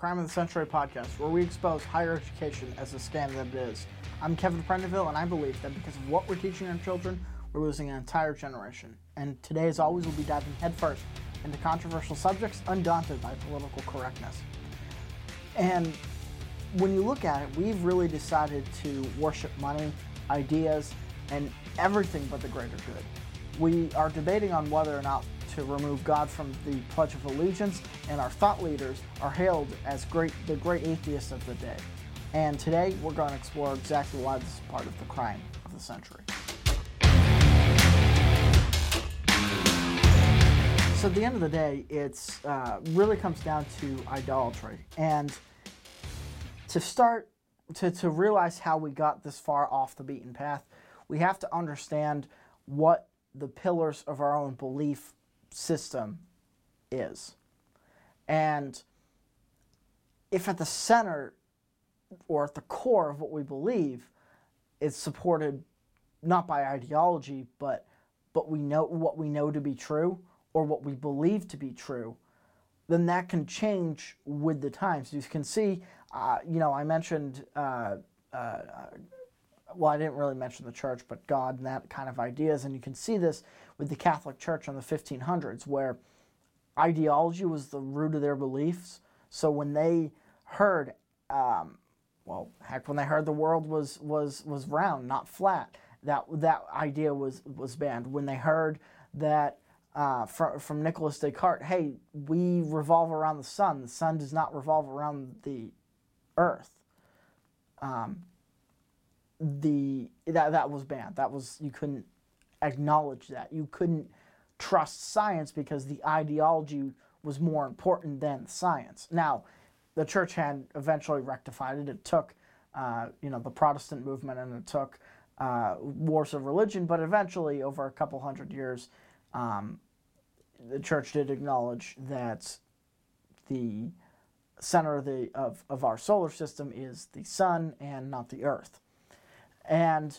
Crime of the Century podcast, where we expose higher education as a scam that it is. I'm Kevin Prendiville, and I believe that because of what we're teaching our children, we're losing an entire generation. And today, as always, we'll be diving headfirst into controversial subjects, undaunted by political correctness. And when you look at it, we've really decided to worship money, ideas, and everything but the greater good. We are debating on whether or not to remove God from the Pledge of Allegiance, and our thought leaders are hailed as great, the great atheists of the day. And today, we're going to explore exactly why this is part of the crime of the century. So at the end of the day, it's uh, really comes down to idolatry, and to start to, to realize how we got this far off the beaten path, we have to understand what the pillars of our own belief system is. And if at the center or at the core of what we believe is supported not by ideology, but but we know what we know to be true or what we believe to be true, then that can change with the times. You can see, uh, you know, I mentioned, uh, uh, well, I didn't really mention the church, but God and that kind of ideas, and you can see this with the Catholic Church in the 1500s, where ideology was the root of their beliefs. So when they heard, um, well, heck, when they heard the world was was was round, not flat, that that idea was was banned. When they heard that uh, from from Nicolas Descartes, hey, we revolve around the sun. The sun does not revolve around the earth. Um, the that that was banned. That was you couldn't acknowledge that. You couldn't trust science because the ideology was more important than science. Now, the church had eventually rectified it. It took, uh, you know, the Protestant movement and it took uh, wars of religion, but eventually, over a couple hundred years, um, the church did acknowledge that the center of, the, of, of our solar system is the sun and not the earth. And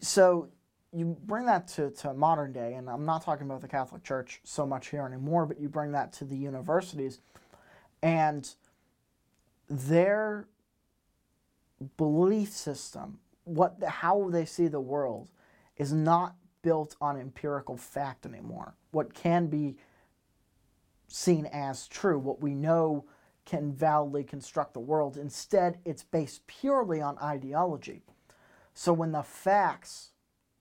so you bring that to, to modern day, and I'm not talking about the Catholic Church so much here anymore, but you bring that to the universities, and their belief system, what how they see the world, is not built on empirical fact anymore. What can be seen as true, what we know can validly construct the world. Instead, it's based purely on ideology. So when the facts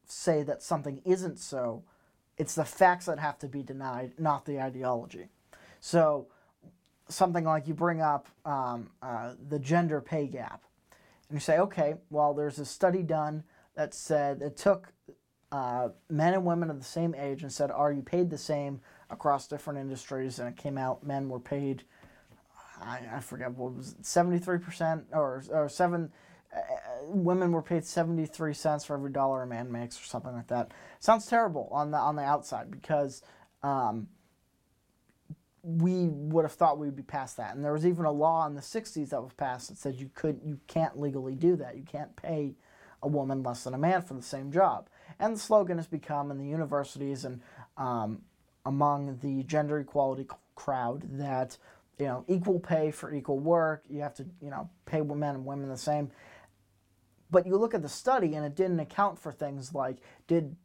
say that something isn't so, it's the facts that have to be denied, not the ideology. So something like you bring up um, uh, the gender pay gap, and you say, okay, well, there's a study done that said it took uh, men and women of the same age and said, are you paid the same across different industries? And it came out men were paid, I, I forget what was 73% or, or 7 uh, women were paid 73 cents for every dollar a man makes or something like that. Sounds terrible on the on the outside because um, we would have thought we'd be past that. And there was even a law in the 60s that was passed that said you could you can't legally do that. You can't pay a woman less than a man for the same job. And the slogan has become in the universities and um, among the gender equality crowd that you know equal pay for equal work. You have to you know pay men and women the same. But you look at the study and it didn't account for things like did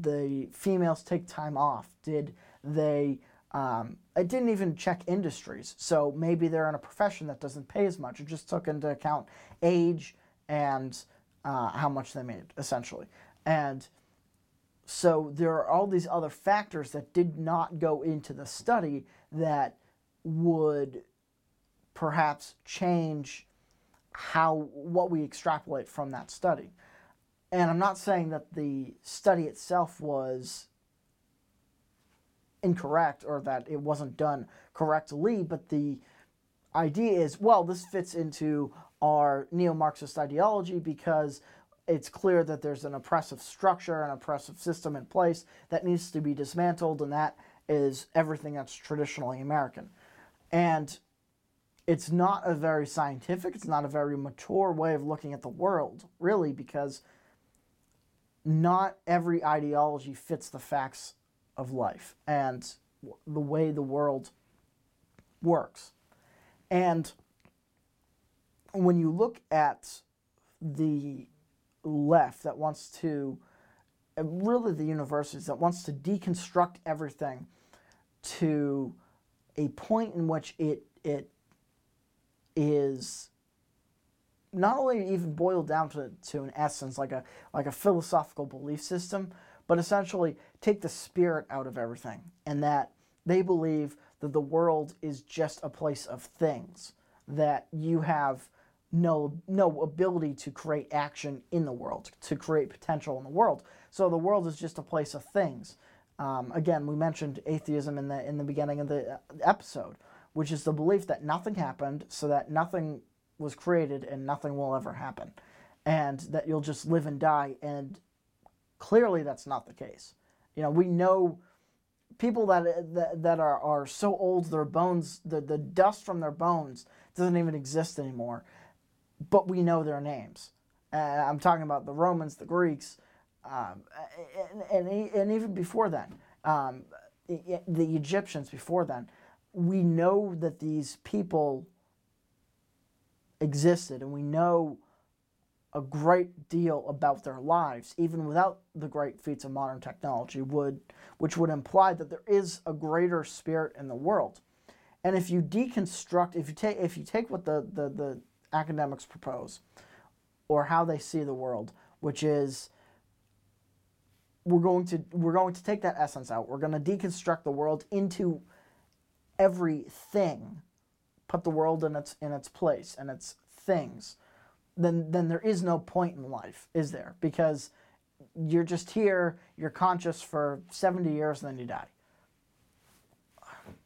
the females take time off? Did they, um, it didn't even check industries. So maybe they're in a profession that doesn't pay as much. It just took into account age and uh, how much they made, essentially. And so there are all these other factors that did not go into the study that would perhaps change how what we extrapolate from that study. And I'm not saying that the study itself was incorrect or that it wasn't done correctly, but the idea is well, this fits into our neo Marxist ideology because it's clear that there's an oppressive structure, an oppressive system in place that needs to be dismantled, and that is everything that's traditionally American. And it's not a very scientific, it's not a very mature way of looking at the world, really, because not every ideology fits the facts of life and the way the world works. And when you look at the left that wants to, really the universities that wants to deconstruct everything to a point in which it it is not only even boiled down to, to an essence like a like a philosophical belief system, but essentially take the spirit out of everything and that they believe that the world is just a place of things that you have no no ability to create action in the world to create potential in the world. So the world is just a place of things um, again we mentioned atheism in the in the beginning of the uh, episode which is the belief that nothing happened so that nothing was created and nothing will ever happen and that you'll just live and die and clearly that's not the case you know we know people that that, that are, are so old their bones the, the dust from their bones doesn't even exist anymore but we know their names. Uh, I'm talking about the Romans, the Greeks, um, and, and, even before then, um, the Egyptians before then. We know that these people existed, and we know a great deal about their lives, even without the great feats of modern technology, would which would imply that there is a greater spirit in the world. And if you deconstruct, if you take if you take what the, the, the academics propose or how they see the world, which is we're going to we're going to take that essence out. We're going to deconstruct the world into everything, put the world in its in its place and its things. Then then there is no point in life, is there? Because you're just here, you're conscious for 70 years and then you die.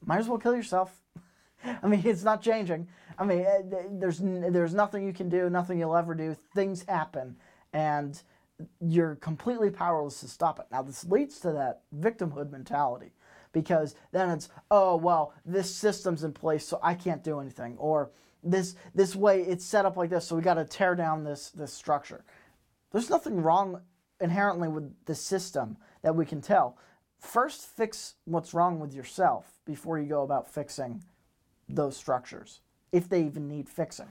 Might as well kill yourself. I mean, it's not changing. I mean, eh, there's there's nothing you can do, nothing you'll ever do. Things happen, and you're completely powerless to stop it. Now, this leads to that victimhood mentality because then it's, oh well, this system's in place, so I can't do anything, or this this way it's set up like this, so we got to tear down this this structure. There's nothing wrong inherently with the system that we can tell. First, fix what's wrong with yourself before you go about fixing those structures if they even need fixing.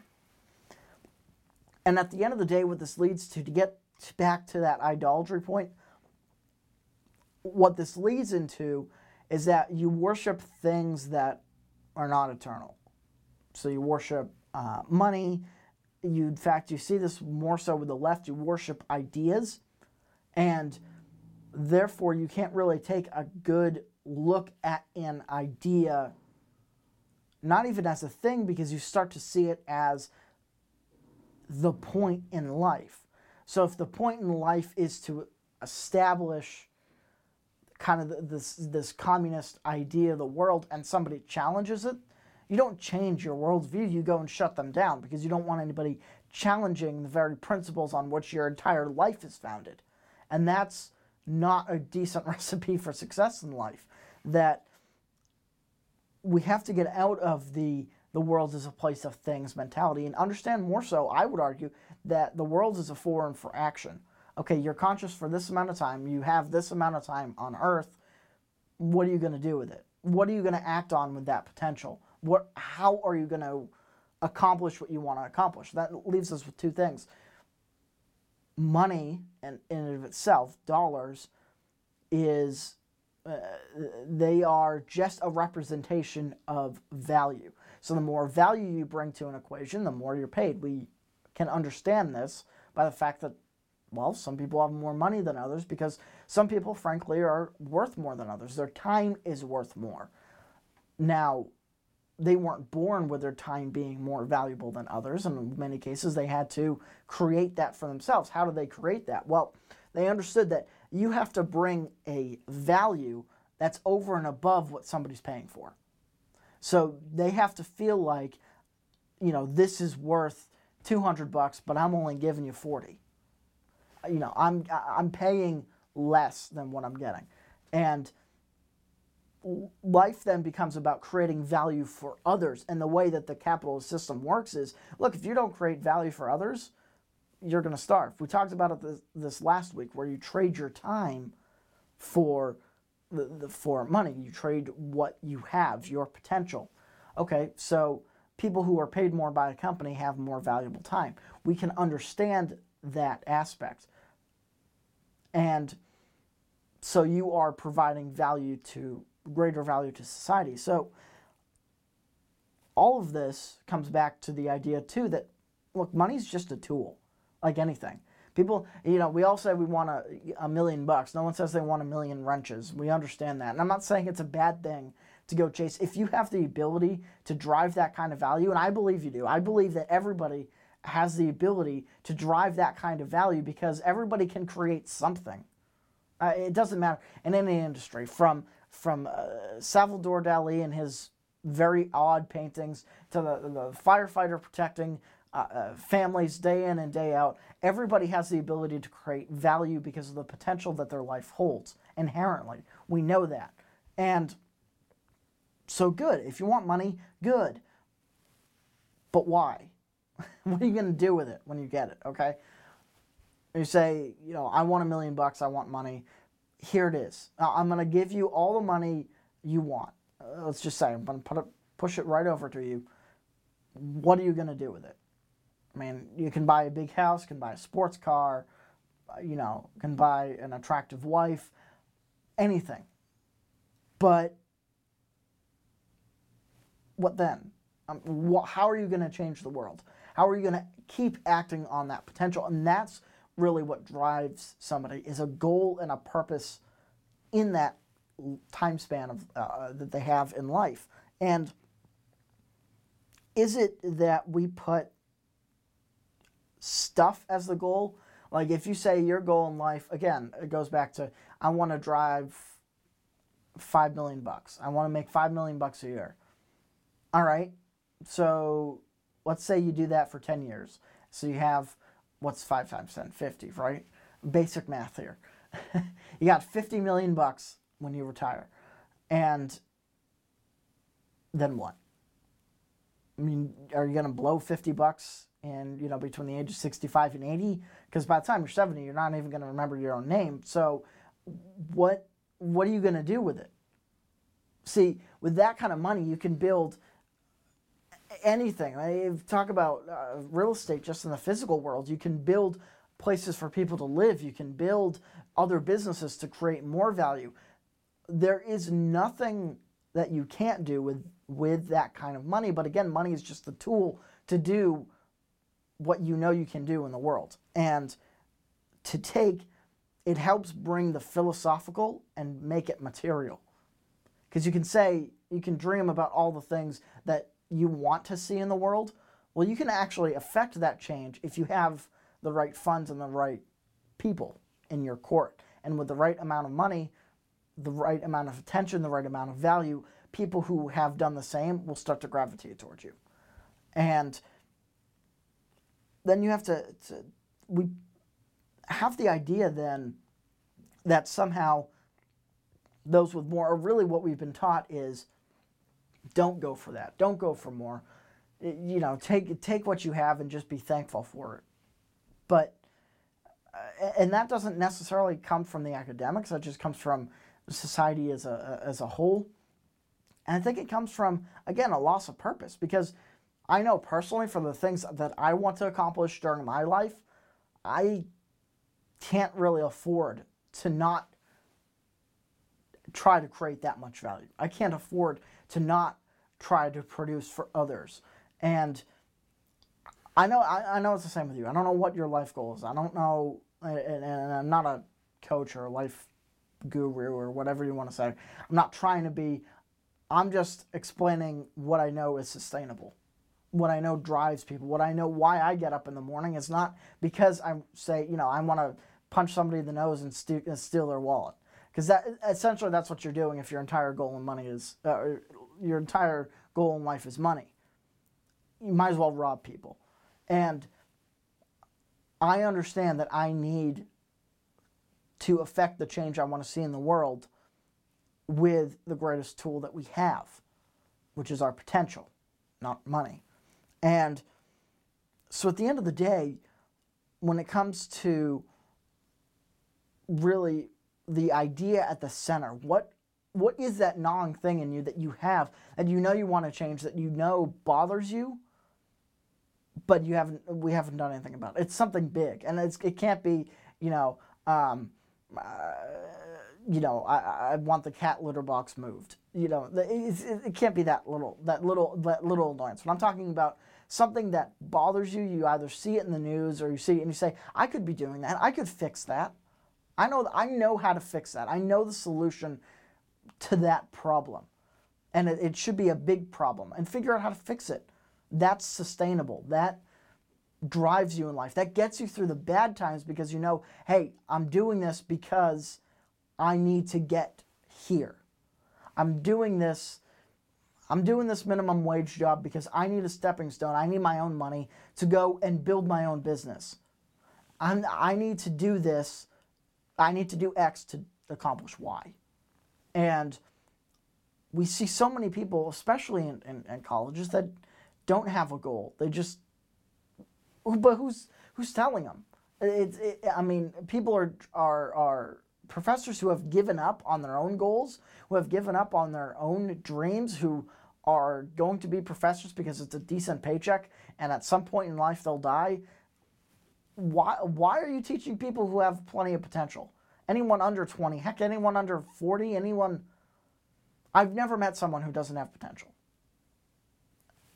And at the end of the day, what this leads to, to get back to that idolatry point, what this leads into is that you worship things that are not eternal. So you worship uh, money. You, in fact, you see this more so with the left. You worship ideas, and therefore you can't really take a good look at an idea not even as a thing because you start to see it as the point in life. So if the point in life is to establish kind of this this communist idea of the world and somebody challenges it, you don't change your worldview, you go and shut them down because you don't want anybody challenging the very principles on which your entire life is founded. And that's not a decent recipe for success in life. That we have to get out of the the world is a place of things mentality and understand more so, I would argue, that the world is a forum for action. Okay, you're conscious for this amount of time, you have this amount of time on earth. What are you going to do with it? What are you going to act on with that potential? What how are you going to accomplish what you want to accomplish? That leaves us with two things. Money and in and of itself, dollars, is uh, they are just a representation of value. So the more value you bring to an equation, the more you're paid. We can understand this by the fact that, well, some people have more money than others because some people, frankly, are worth more than others. Their time is worth more. Now, they weren't born with their time being more valuable than others. And in many cases, they had to create that for themselves. How do they create that? Well, they understood that you have to bring a value that's over and above what somebody's paying for. So they have to feel like, you know, this is worth 200 bucks, but I'm only giving you 40. You know, I'm I'm paying less than what I'm getting. And life then becomes about creating value for others. And the way that the capitalist system works is, look, if you don't create value for others, you're going to starve. We talked about it this, this, last week, where you trade your time for the, the for money. You trade what you have, your potential. Okay, so people who are paid more by a company have more valuable time. We can understand that aspect. And so you are providing value to greater value to society. So all of this comes back to the idea too that look, money's just a tool, like anything. People, you know, we all say we want a, a million bucks. No one says they want a million wrenches. We understand that. And I'm not saying it's a bad thing to go chase. If you have the ability to drive that kind of value, and I believe you do, I believe that everybody has the ability to drive that kind of value because everybody can create something. Uh, it doesn't matter in any industry, from from uh, Salvador Dali and his very odd paintings to the, the firefighter protecting uh, uh, families day in and day out. Everybody has the ability to create value because of the potential that their life holds inherently. We know that. And so, good. If you want money, good. But why? what are you going to do with it when you get it? Okay. You say, you know, I want a million bucks. I want money. Here it is. I'm going to give you all the money you want. Uh, let's just say I'm going to put it, push it right over to you. What are you going to do with it? I mean, you can buy a big house, can buy a sports car, you know, can buy an attractive wife, anything. But what then? Um, what, how are you going to change the world? How are you going to keep acting on that potential? And that's really what drives somebody is a goal and a purpose in that time span of uh, uh, that they have in life. And is it that we put stuff as the goal? Like if you say your goal in life, again, it goes back to I want to drive five million bucks. I want to make five million bucks a year. All right. So let's say you do that for 10 years. So you have, what's 5 times 10? 50, right? Basic math here. you got 50 million bucks when you retire. And then what? I mean, are you going to blow 50 bucks and, you know, between the age of 65 and 80? Because by the time you're 70, you're not even going to remember your own name. So what what are you going to do with it? See, with that kind of money, you can build – anything. I talk about uh, real estate just in the physical world. You can build places for people to live. You can build other businesses to create more value. There is nothing that you can't do with with that kind of money. But again, money is just the tool to do what you know you can do in the world. And to take it helps bring the philosophical and make it material. Because you can say, you can dream about all the things that you want to see in the world, well, you can actually affect that change if you have the right funds and the right people in your court. And with the right amount of money, the right amount of attention, the right amount of value, people who have done the same will start to gravitate towards you. And then you have to, to we have the idea then that somehow those with more, or really what we've been taught is don't go for that. Don't go for more. You know, take take what you have and just be thankful for it. But uh, and that doesn't necessarily come from the academics. That just comes from society as a as a whole. And I think it comes from again a loss of purpose because I know personally for the things that I want to accomplish during my life, I can't really afford to not try to create that much value. I can't afford to not try to produce for others. And I know I, I know it's the same with you. I don't know what your life goal is. I don't know, and, and I'm not a coach or a life guru or whatever you want to say. I'm not trying to be. I'm just explaining what I know is sustainable, what I know drives people, what I know why I get up in the morning. It's not because I say, you know, I want to punch somebody in the nose and steal, and steal their wallet. Because that essentially that's what you're doing if your entire goal in money is uh, your entire goal in life is money. You might as well rob people. And I understand that I need to affect the change I want to see in the world with the greatest tool that we have, which is our potential, not money. And so at the end of the day, when it comes to really the idea at the center, what what is that gnawing thing in you that you have that you know you want to change that you know bothers you but you haven't we haven't done anything about it? It's something big and it's it can't be you know um, uh, you know I, I want the cat litter box moved. You know it, it can't be that little that little that little annoyance. When i'm talking about something that bothers you you either see it in the news or you see it and you say i could be doing that i could fix that i know i know how to fix that i know the solution to that problem. And it, it should be a big problem and figure out how to fix it. That's sustainable. That drives you in life. That gets you through the bad times because you know, hey, I'm doing this because I need to get here. I'm doing this I'm doing this minimum wage job because I need a stepping stone. I need my own money to go and build my own business. I'm, I need to do this. I need to do X to accomplish Y. And we see so many people, especially in, in, in colleges, that don't have a goal. They just, but who's who's telling them? It's, it, I mean, people are are are professors who have given up on their own goals, who have given up on their own dreams, who are going to be professors because it's a decent paycheck, and at some point in life they'll die. Why why are you teaching people who have plenty of potential? anyone under 20, heck, anyone under 40, anyone. I've never met someone who doesn't have potential.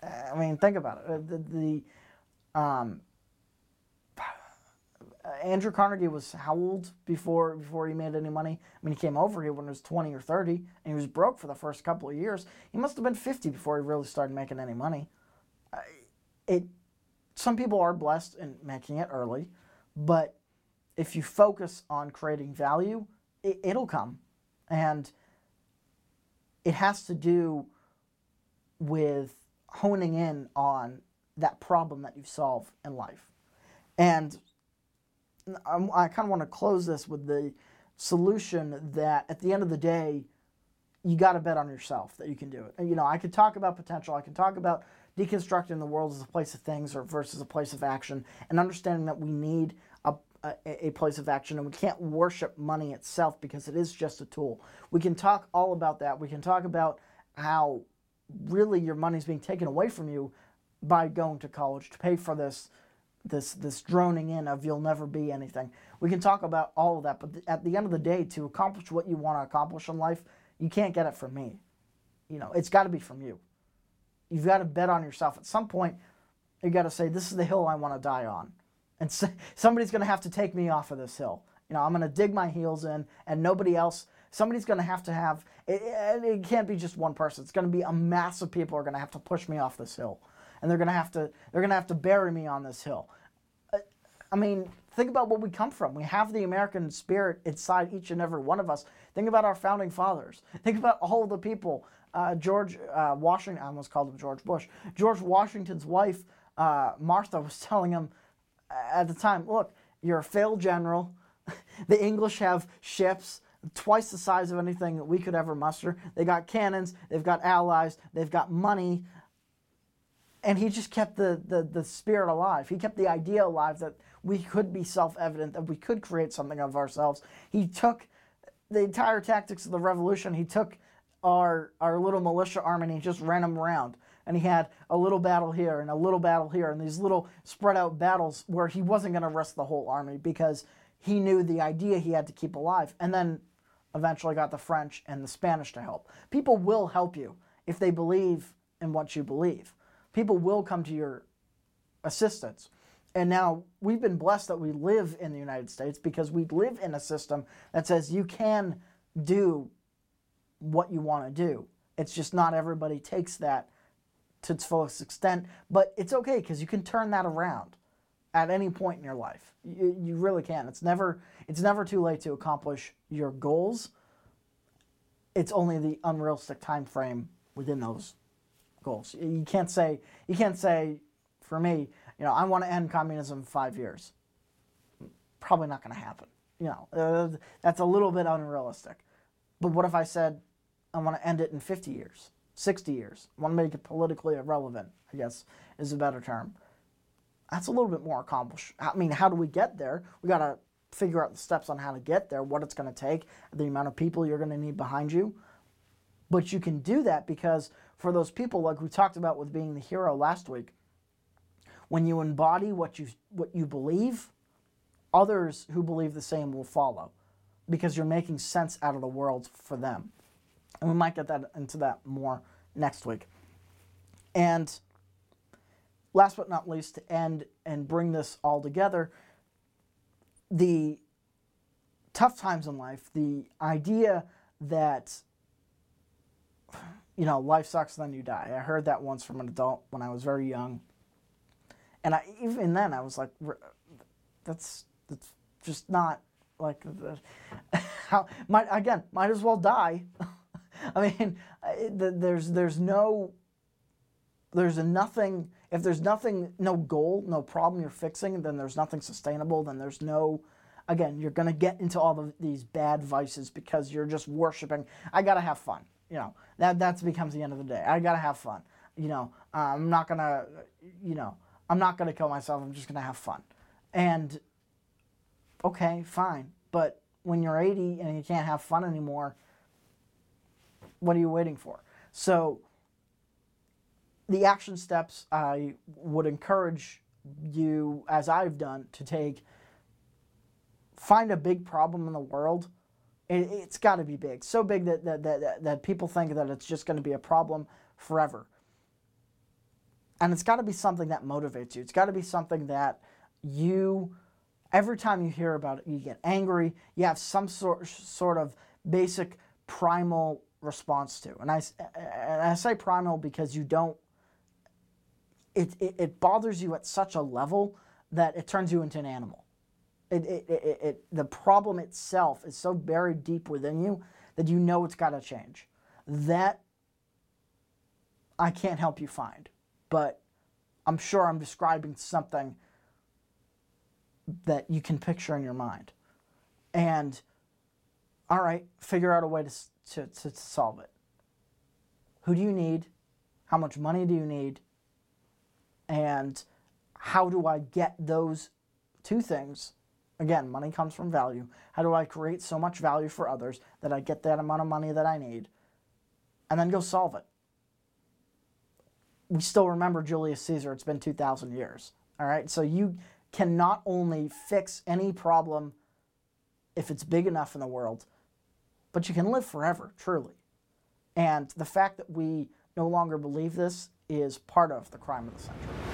I mean, think about it. The, the um, Uh, Andrew Carnegie was how old before before he made any money? I mean, he came over here when he was 20 or 30, and he was broke for the first couple of years. He must have been 50 before he really started making any money. It, some people are blessed in making it early, but if you focus on creating value, it, it'll come. And it has to do with honing in on that problem that you solve in life. And I'm, i kind of want to close this with the solution that at the end of the day, you got to bet on yourself that you can do it. And, you know, I could talk about potential, I can talk about deconstructing the world as a place of things or versus a place of action, and understanding that we need a, a, place of action and we can't worship money itself because it is just a tool. We can talk all about that. We can talk about how really your money is being taken away from you by going to college to pay for this this this droning in of you'll never be anything. We can talk about all of that, but at the end of the day to accomplish what you want to accomplish in life, you can't get it from me. You know, it's got to be from you. You've got to bet on yourself. At some point, you got to say this is the hill I want to die on and so, somebody's going to have to take me off of this hill. You know, I'm going to dig my heels in, and nobody else. Somebody's going to have to have. It, it can't be just one person. It's going to be a mass of people are going to have to push me off this hill, and they're going to have to. They're going to have to bury me on this hill. Uh, I mean, think about what we come from. We have the American spirit inside each and every one of us. Think about our founding fathers. Think about all of the people. Uh, George uh, Washington, I almost called him George Bush. George Washington's wife, uh, Martha, was telling him, at the time, look, you're a failed general. the English have ships twice the size of anything that we could ever muster. They got cannons, they've got allies, they've got money. And he just kept the, the, the spirit alive. He kept the idea alive that we could be self evident, that we could create something of ourselves. He took the entire tactics of the revolution, he took our, our little militia army and he just ran them around. And he had a little battle here and a little battle here and these little spread out battles where he wasn't going to rest the whole army because he knew the idea he had to keep alive. And then eventually got the french and the spanish to help. People will help you if they believe in what you believe people will come to your assistance and now we've been blessed that we live in the united states because we live in a system that says you can do what you want to do it's just not everybody takes that to its fullest extent, but it's okay because you can turn that around at any point in your life. You, you really can. It's never it's never too late to accomplish your goals. It's only the unrealistic time frame within those goals. You can't say you can't say for me, you know, I want to end communism in 5 years. Probably not going to happen. You know, uh, that's a little bit unrealistic. But what if I said I want to end it in 50 years? 60 years. I want to make it politically irrelevant, I guess is a better term. That's a little bit more accomplished. I mean, how do we get there? We got to figure out the steps on how to get there, what it's going to take, the amount of people you're going to need behind you. But you can do that because for those people, like we talked about with being the hero last week, when you embody what you what you believe, others who believe the same will follow, because you're making sense out of the world for them. And we might get that into that more next week. And last but not least, to end and bring this all together, the tough times in life, the idea that you know life sucks, then you die. I heard that once from an adult when I was very young, and I even then I was like, that's that's just not like how might again might as well die. I mean, there's there's no there's nothing if there's nothing no goal no problem you're fixing then there's nothing sustainable then there's no again you're going to get into all of these bad vices because you're just worshiping i got to have fun you know that that becomes the end of the day. I got to have fun. You know i'm not to you know i'm not to kill myself. I'm just to have fun. And okay fine. But when you're 80 and you can't have fun anymore what are you waiting for? So the action steps I would encourage you, as I've done, to take. Find a big problem in the world. It, has got to be big, so big that, that, that, that people think that it's just going to be a problem forever. And it's got to be something that motivates you. It's got to be something that you, every time you hear about it, you get angry. You have some sort, sort of basic primal response to. And I, and I say primal because you don't it, it, it bothers you at such a level that it turns you into an animal. It, it, it, it, the problem itself is so buried deep within you that you know it's got to change. That I can't help you find, but I'm sure I'm describing something that you can picture in your mind. And all right, figure out a way to, to, to, to solve it. Who do you need? How much money do you need? And how do I get those two things? Again, money comes from value. How do I create so much value for others that I get that amount of money that I need? And then go solve it. We still remember Julius Caesar, it's been 2,000 years. All right, so you can not only fix any problem if it's big enough in the world, but you can live forever, truly. And the fact that we no longer believe this is part of the crime of the century.